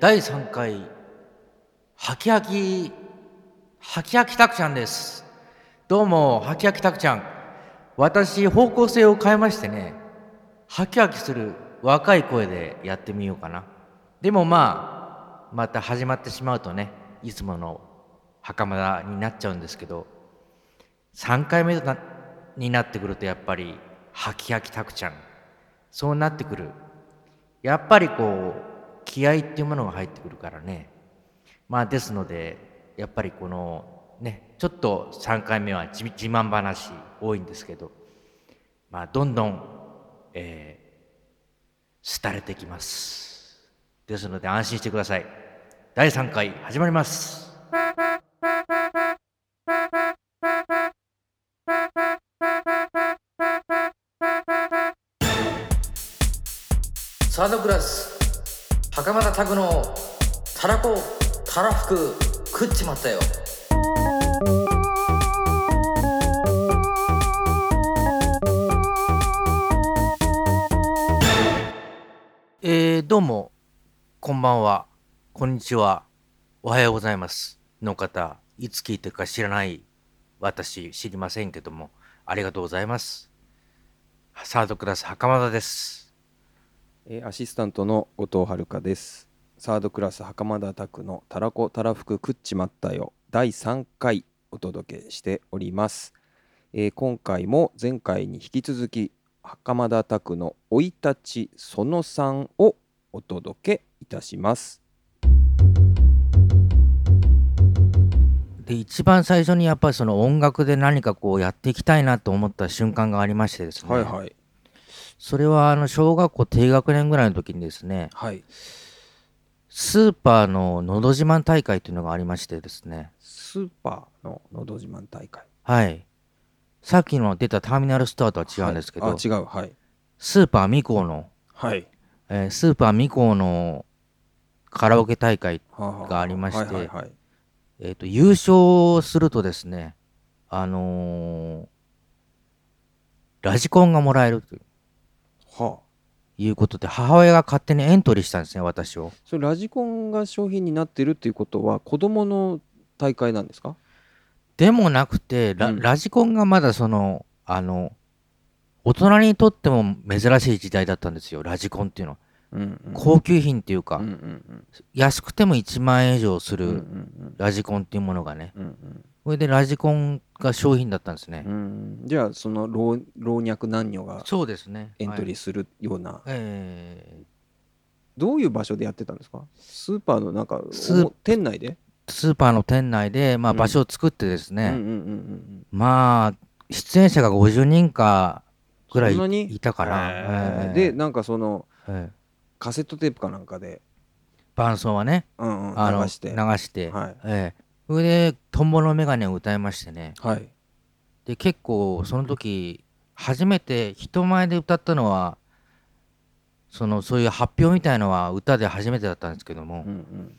第3回、はきはき、はきはきたくちゃんです。どうも、はきはきたくちゃん。私、方向性を変えましてね、はきはきする若い声でやってみようかな。でもまあ、また始まってしまうとね、いつもの袴田になっちゃうんですけど、3回目なになってくるとやっぱり、はきはきたくちゃん。そうなってくる。やっぱりこう、気合っていうものが入ってくるからね。まあですので、やっぱりこのね、ちょっと3回目は自慢話多いんですけど、まあどんどん、えー、廃れてきます。ですので安心してください。第3回始まります。サードクラス袴田拓のたらこたらふく食っちまったよ。えー、どうもこんばんは。こんにちは。おはようございますの方。いつ聞いてるか知らない。私知りませんけども。ありがとうございます。サードクラス袴田です。えーアシスタントの後藤遥です。サードクラス袴田拓のたらこたらふく食っちまったよ第3回お届けしております。えー今回も前回に引き続き袴田拓の生い立ちその3をお届けいたします。で一番最初にやっぱりその音楽で何かこうやっていきたいなと思った瞬間がありましてですね、はいはいそれはあの小学校低学年ぐらいの時にですねはい。スーパーののど自慢大会というのがありましてですね。スーパーののど自慢大会。はい。さっきの出たターミナルストアとは違うんですけど、はい。あ違う。はい。スーパーミコの、はい。えースーパーミコのカラオケ大会、がありまして優勝するとですねあのーラジコンがもらえるというはあ。いうことで母親が勝手にエントリーしたんですね私を。それラジコンが商品になってるっていうことは子供の大会なんですか？でもなくてラ,、うん。ラジコンがまだそのあの大人にとっても珍しい時代だったんですよラジコンっていうのは。うんうん。高級品っていうか、うんうん安くても1万円以上すうんうんうるん。ラジコンっていうものがね。うんそれでラジコンが商品だったんですね、うん。うんじゃあその老老若男女がそうですね。エントリーー、するような、えどういう場所でやってたんですか？スーパーのなんか店内で、ースーパーの店内で、まあ、うん。場所を作ってですね、まあ出演者が50人かぐらいいたかな、えー。へーでなんかそのえーカセットテープかなんかで、伴奏はねうんうん、流して。流して、はい。ええそれで「トンボのメガネ」を歌いましてね。はい。で結構その時初めて人前で歌ったのはそのそういう発表みたいのは歌で初めてだったんですけども、うんうん。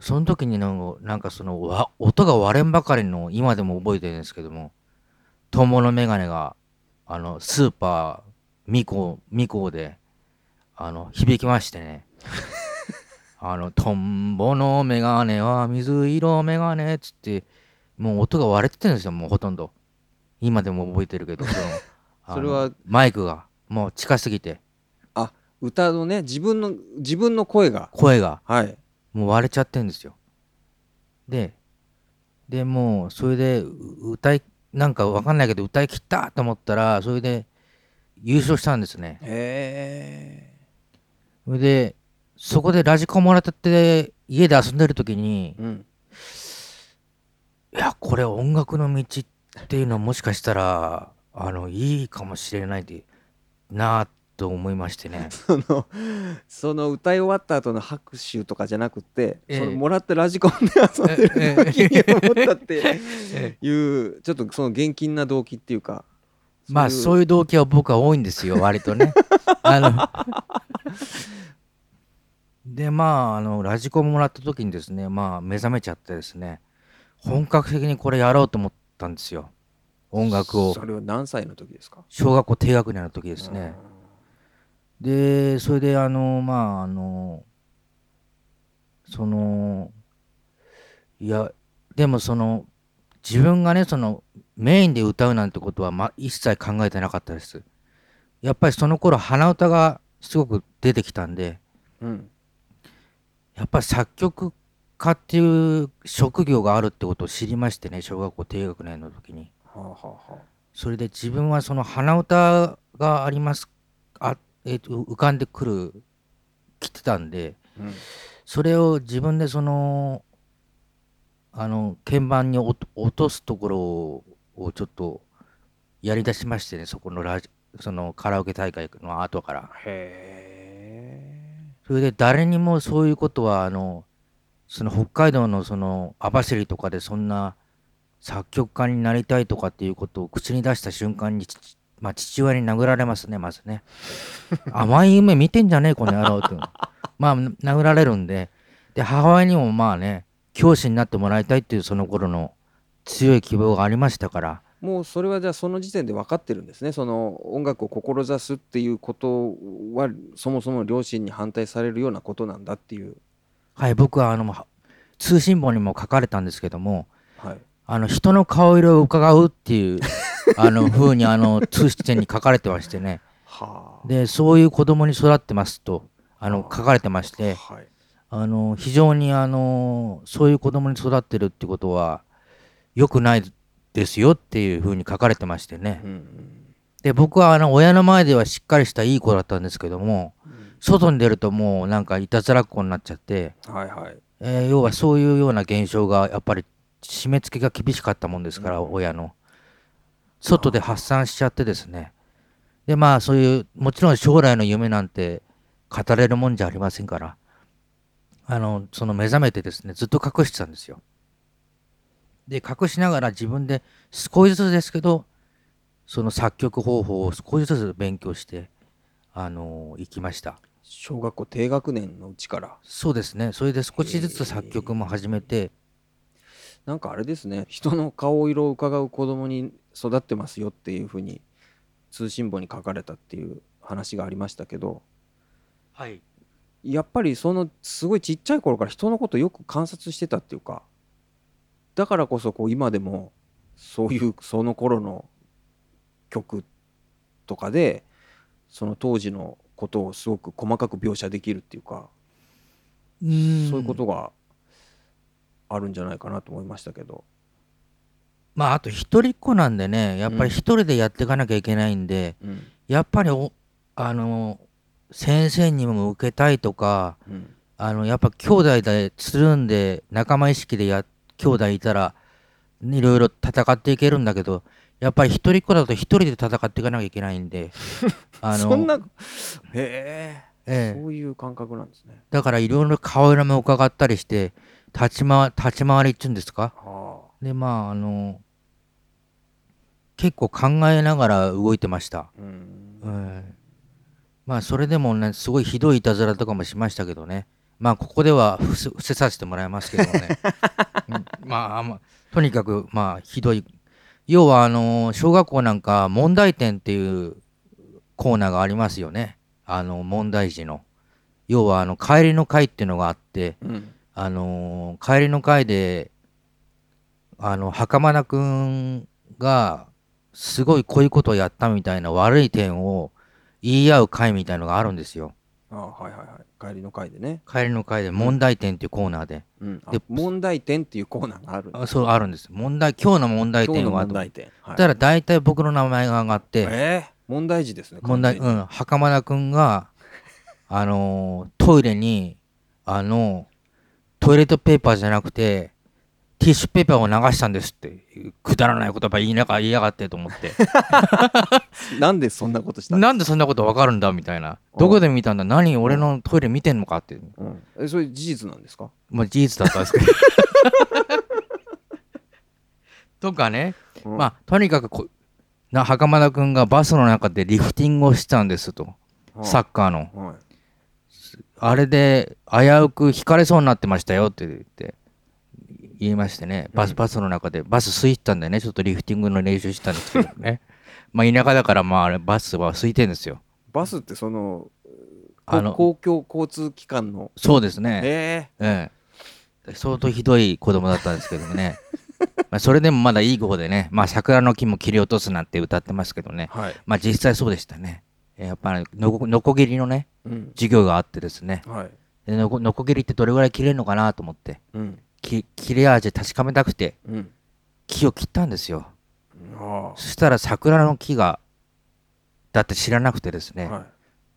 その時になんかなんかそのわ音が割れんばかりの今でも覚えてるんですけどもトンボのメガネがあのスーパーミコミコであの響きましてね あのトンボのメガネは水色メガネっつってもう音が割れててるんですよもうほとんど。今でも覚えてるけどそ それはマイクがもう近すぎて。あ歌のね自分の自分の声が。声が。はい。もう割れちゃってんですよ。で、でもうそれでう歌い、なんかわかんないけど歌い切ったと思ったら、それで優勝したんですね。へそれで、そこでラジコンもらって家で遊んでる時にえ、うんいや、これ音楽の道っていうのはもしかしたら、あの、いいかもしれないでなあと思いましてね。そのその歌い終わった後の拍手とかじゃなくて、ええそのもらったラジコンで遊んでる時に思ったってえいう ちょっとその現金な動機っていうかまあそういう動機は僕は多いんですよ割とね。あの でまああのラジコンもらった時にですねまあ目覚めちゃってですね本格的にこれやろうと思ったんですよ。音楽を。それは何歳の時ですか？小学校低学年の時ですね。でそれであのまああのそのいやでもその自分がねそのメインで歌うなんてことは、ま、一切考えてなかったです。やっぱりその頃鼻歌がすごく出てきたんでうんやっぱり作曲家っていう職業があるってことを知りましてね小学校低学年の時に。はあはあはあ。それで自分はその鼻歌がありますあ、えーと浮かんでくる来てたんでうん。それを自分でそのあの鍵盤に落とすところをちょっとやりだしましてねそこのラジそのカラオケ大会の後から。へそれで誰にもそういうことはあのその北海道のその網走とかでそんな作曲家になりたいとかっていうことを口に出した瞬間に父,、まあ、父親に殴られますねまずね。甘い夢見てんじゃねえこの野郎って。まあ殴られるんで。で母親にもまあね教師になってもらいたいっていうその頃の強い希望がありましたからえもうそれはじゃあその時点で分かってるんですね。その音楽を志すっていうことはそもそも両親に反対されるようなことなんだっていう。はい僕はあのは通信簿にも書かれたんですけどもはい。あの人の顔色を伺うっていう あの風にあの通知に書かれてましてね。はでそういう子供に育ってますとあのあ。書かれてましあてはい。あの非常にあのそういう子供に育ってるってことは良くないですよっていう風に書かれてましてね。うんうん。で僕はあの親の前ではしっかりしたいい子だったんですけどもうん。外に出るともうなんかいたずらっ子になっちゃって、はいはい。えー要はそういうような現象がやっぱり締め付けが厳しかったもんですから、うん。親の。外で発散しちゃってですね。でまあそういうもちろん将来の夢なんて語れるもんじゃありませんからあのその目覚めてですねずっと隠してたんですよで隠しながら自分で少しずつですけどその作曲方法を少しずつ勉強してあの行きました。小学校低学年のうちから。そうですね。それで少しずつ作曲も始めて。なんかあれですね。人の顔色を伺う子供に育ってますよっていうふうに通信簿に書かれたっていう話がありましたけど。はい。やっぱりそのすごいちっちゃい頃から人のことよく観察してたっていうかだからこそこう今でもそういうその頃の曲とかでその当時のことをすごく細かく描写できるっていうかそういうことがあるんじゃないかなと思いましたけど。まああと一人っ子なんでねやっぱり一人でやっていかなきゃいけないんで、うん。やっぱりおあの先生にも受けたいとかうん。あのやっぱ兄弟でつるんで仲間意識でや兄弟いたらいろいろ戦っていけるんだけどやっぱり一人っ子だと一人で戦っていかなきゃいけないんで あのそんなへえええ。そういう感覚なんですね。だからいろいろ顔色も伺ったりして立ち回立ち回りっちゅうんですか？はでまああの結構考えながら動いてました。あうん。うんまあそれでもねすごいひどいいたずらとかもしましたけどねまあここでは伏せ伏せさせてもらいますけどね、うんまあまあとにかくまあひどい。要はあの小学校なんか問題点っていうコーナーがありますよね。あの問題児の。要はあの帰りの会っていうのがあってうん。あのー帰りの会であの袴田くんがすごいこういうことをやったみたいな悪い点を言い合う会みたいのがあるんですよああはいはいはい。帰りの会でね、帰りの会で問題点っていうコーナーで、うん、あで問題点っていうコーナーがある。んだあそうあるんです。問題今日の問題今日の点は問題点、はい、たら大体僕の名前が上がって。えー、問題児ですね問題う完全に。ん。袴田くんがあのートイレにあのトイレットペーパーじゃなくてティッシュペーパーを流したんですってくだらない言葉言いながら言いやがってと思って。なんでそんなことしたの、なんでそんなことわかるんだみたいな。どこで見たんだ？何俺のトイレ見てんのかって。うん、えそれ事実なんですか？まあ事実だったんですけど。とかね、うん。まあとにかくこな袴田くんがバスの中でリフティングをしたんですと。はいサッカーの。はい。あれで危うく引かれそうになってましたよって言って言いましてね、バスバスの中で、バス空いてたんでね、ちょっとリフティングの練習したんですけどね。まあ田舎だから、まああれバスは空いてんですよ。バスってそのあの公共交通機関の？そうですね。えええ。相当ひどい子供だったんですけどもね。まあそれでもまだいい子でね、まあ桜の木も切り落とすなんて歌ってますけどね。はい。まあ実際そうでしたね。えーやっぱりのこ、のこぎりのね、うん。授業があってですね。はい。でのこのこぎりってどれぐらい切れるのかなと思って、うん。き切れ味確かめたくて、うん。木を切ったんですよ。あそしたら桜の木が、だって知らなくてですね。あ。はい。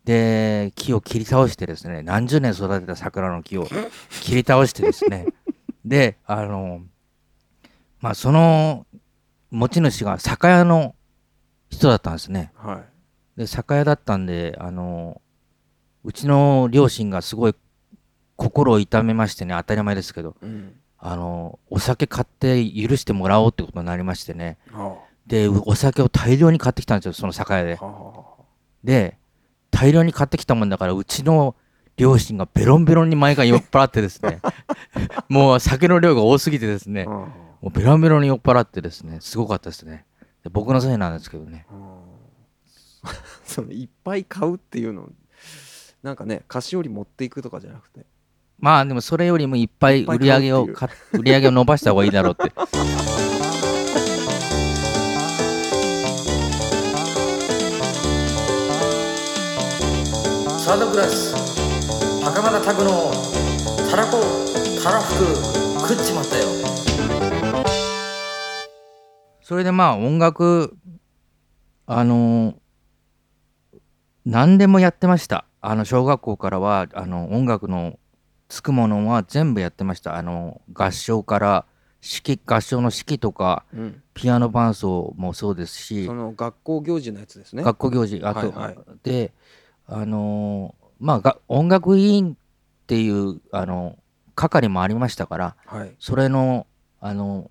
で、木を切り倒してですね、何十年育てた桜の木を 切り倒してですね、で、あの、まあ、その持ち主が酒屋の人だったんですね。はい。で、酒屋だったんで、あの、うちの両親がすごい心を痛めましてね、当たり前ですけど、うん。あの、お酒買って許してもらおうってことになりましてね、はで、お酒を大量に買ってきたんですよ、その酒屋であ。。はで、大量に買ってきたもんだから、うちの両親がベロンベロンに毎回酔っ払ってですね、もう酒の量が多すぎてですねあ。、はもうベロンベロンに酔っ払ってですね、すごかったですね。で僕のせいなんですけどね。あ。そのいっぱい買うっていうのなんかね菓子折り持っていくとかじゃなくてまあでもそれよりもいっぱい売り上げをか、売り上げを伸ばした方がいいだろうって。サードクラス、袴田拓のたらこ、たらふく、食っちまったよ。それでまあ音楽、あの何でもやってました。あの小学校からはあの音楽のつくものは全部やってました。あの合唱から指揮合唱の指揮とかうん。ピアノ伴奏もそうですし。その学校行事のやつですね。学校行事あと、はいはい。であのーまあが音楽委員っていうあの係もありましたからはい。それのあの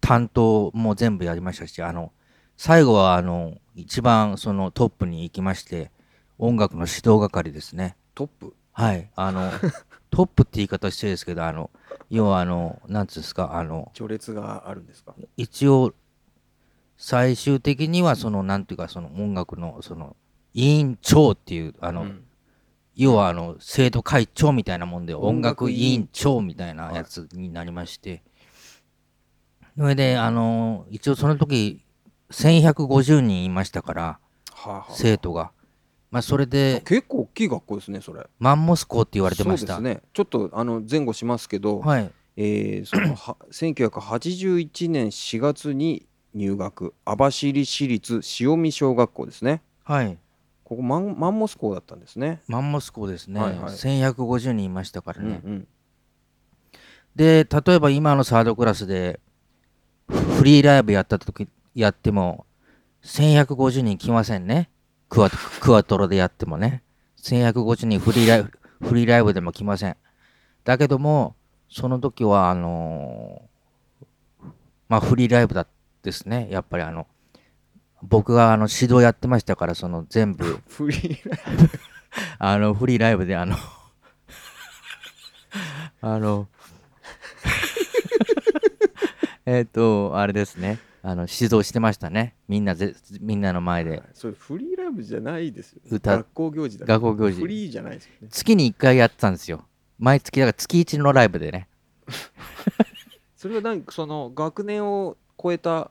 担当も全部やりましたしあの最後はあの一番そのトップに行きまして音楽の指導係ですね。トップ？はい。あの トップって言い方してるんですけどあの要はあのなんつうんですかあの序列があるんですか？一応最終的にはそのなんていうかその音楽のその委員長っていうあの、うん。要はあの生徒会長みたいなもんで音音楽楽委員長みたいなやつになりまして、それであの一応その時1150人いましたから生徒がまあそれで結構大きい学校ですねそれ。マンモス校って言われてました。そうですね。ちょっとあの前後しますけど、はい。えーそのは1981年4月に入学。網走市立塩見小学校ですね。はい。ここマンマンモス校だったんですね。マンモス校ですね、はいはい。1150人いましたからうんうね、ん。で例えば今のサードクラスでフリーライブやった時やっても1150人来ませんねクワクワトロでやってもね1150人フリーライブフリーライブでも来ません。だけどもその時はあのーまあフリーライブだですね。やっぱりあの僕があの指導やってましたからその全部。フリーライ あの、フリーライブで、あの、あの、えっと、あれですね、あの、指導してましたね。みんなぜ、みんなの前で。ブそれフリーライブじゃないですよ歌学校行事だ学校行事。フリーじゃないですよね。月に1回やってたんですよ。毎月、だから月1のライブでね。それは何その学年を超えた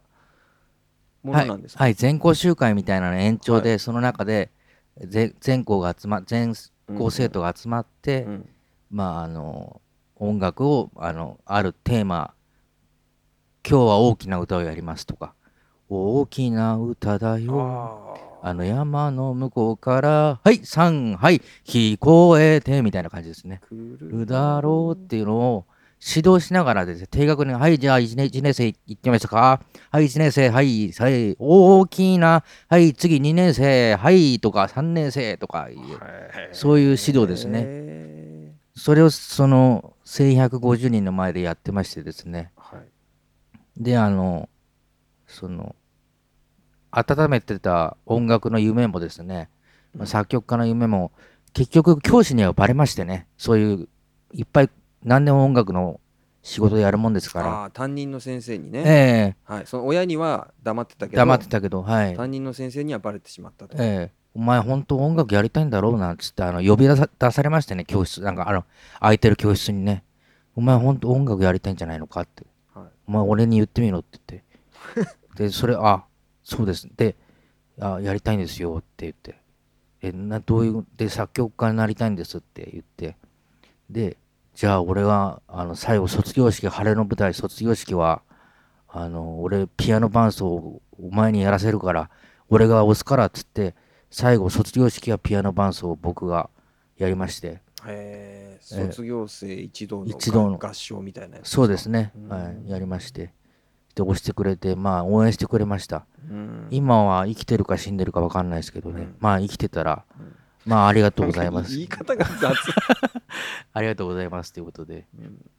もはいのなんですか、はい、全校集会みたいなの延長で、その中で、ぜ全校が集ま、全校生徒が集まって、うん。まあ、あの、音楽を、あの、あるテーマ、今日は大きな歌をやりますとか、大きな歌だよ。ああの山の向こうから、はい、3、はい、聞こえて、みたいな感じですね。ーるだろうっていうのを指導しながらですね、低学年、はい、じゃあ1年 ,1 年生行ってみましたか。はい、1年生、はい、はい、大きな、はい、次2年生、はい、とか3年生とかそういう指導ですね。ねそれをその1150人の前でやってましてですね、はいで、あの、その、温めてた音楽の夢もですね、まあ作曲家の夢も、結局教師にはバレましてね、そういう、いっぱい何でも音楽の仕事やるもんですから、ああ担任の先生にね、えはい、その親には黙ってたけどえ黙ってたけど、はい。担任の先生にはバレてしまったと、ええ。お前本当音楽やりたいんだろうなんつってあの呼び出さ出されましてね教室なんかあの空いてる教室にね。お前ほんと音楽やりたいんじゃないのかって。はいお前俺に言ってみろって言って。で、それ、あ、そうです。で、あ、やりたいんですよって言って。え、な、どういう、で、作曲家になりたいんですって言って。で、じゃあ俺は、あの、最後卒業式、晴れの舞台卒業式は、あの、俺ピアノ伴奏をお前にやらせるから、俺が押すからっつって、最後卒業式はピアノ伴奏を僕がやりまして。へええ卒業生一同の一同の合唱みたいなそうですね。うんはい。やりまして。で、押してくれて、まあ、応援してくれました。うん今は生きてるか死んでるか分かんないですけどね。うんまあ、生きてたら、まあ、ありがとうございます言。い方が雑、ありがとうございますということで。うん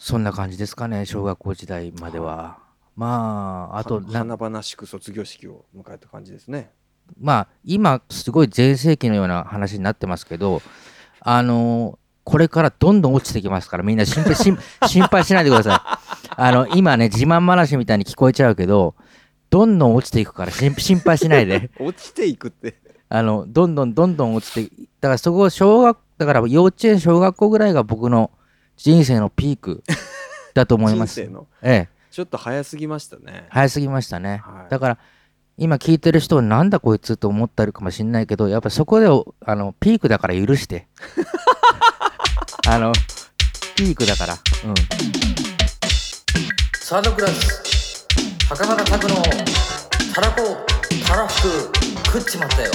そんな感じですかね、小学校時代までは。まあ、あと華々しく卒業式を迎えた感じですねまあ、今、すごい全盛期のような話になってますけど、あのこれからどんどん落ちてきますから、みんな心配心 心配しないでください。あの、今ね、自慢話みたいに聞こえちゃうけど、どんどん落ちていくから心心配しないで。落ちていくってあの、どんどんどんどん落ちて、だからそこ、小学、だから幼稚園、小学校ぐらいが僕の人生のピークだと思います。ええ、ちょっと早すぎましたね早すぎましたね。はいだから、今聞いてる人はなんだこいつと思ってるかもしれないけど、やっぱそこであのピークだから許して。あの、ピークだから。うん。サードクラス、袴田拓のたらこ、たらふく、食っちまったよ。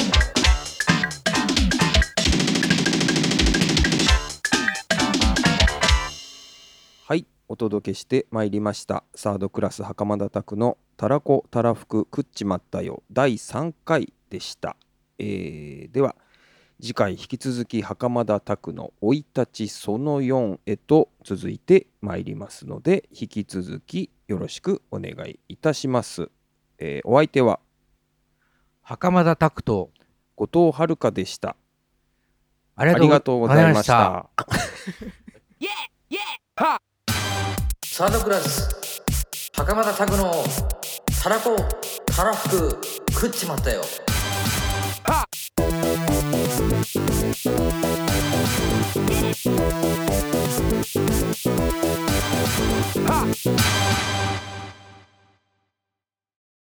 お届けしてまいりました。サードクラス袴田拓のたらこたらふく食っちまったよ第3回でした、えーでは次回引き続き袴田拓の生い立ちその4へと続いてまいりますので引き続きよろしくお願いいたします、えーお相手は？袴田拓と、後藤遥でした。ありありがとうございました サードクラス袴田拓のたらこからふく食っちまったよ。はっ。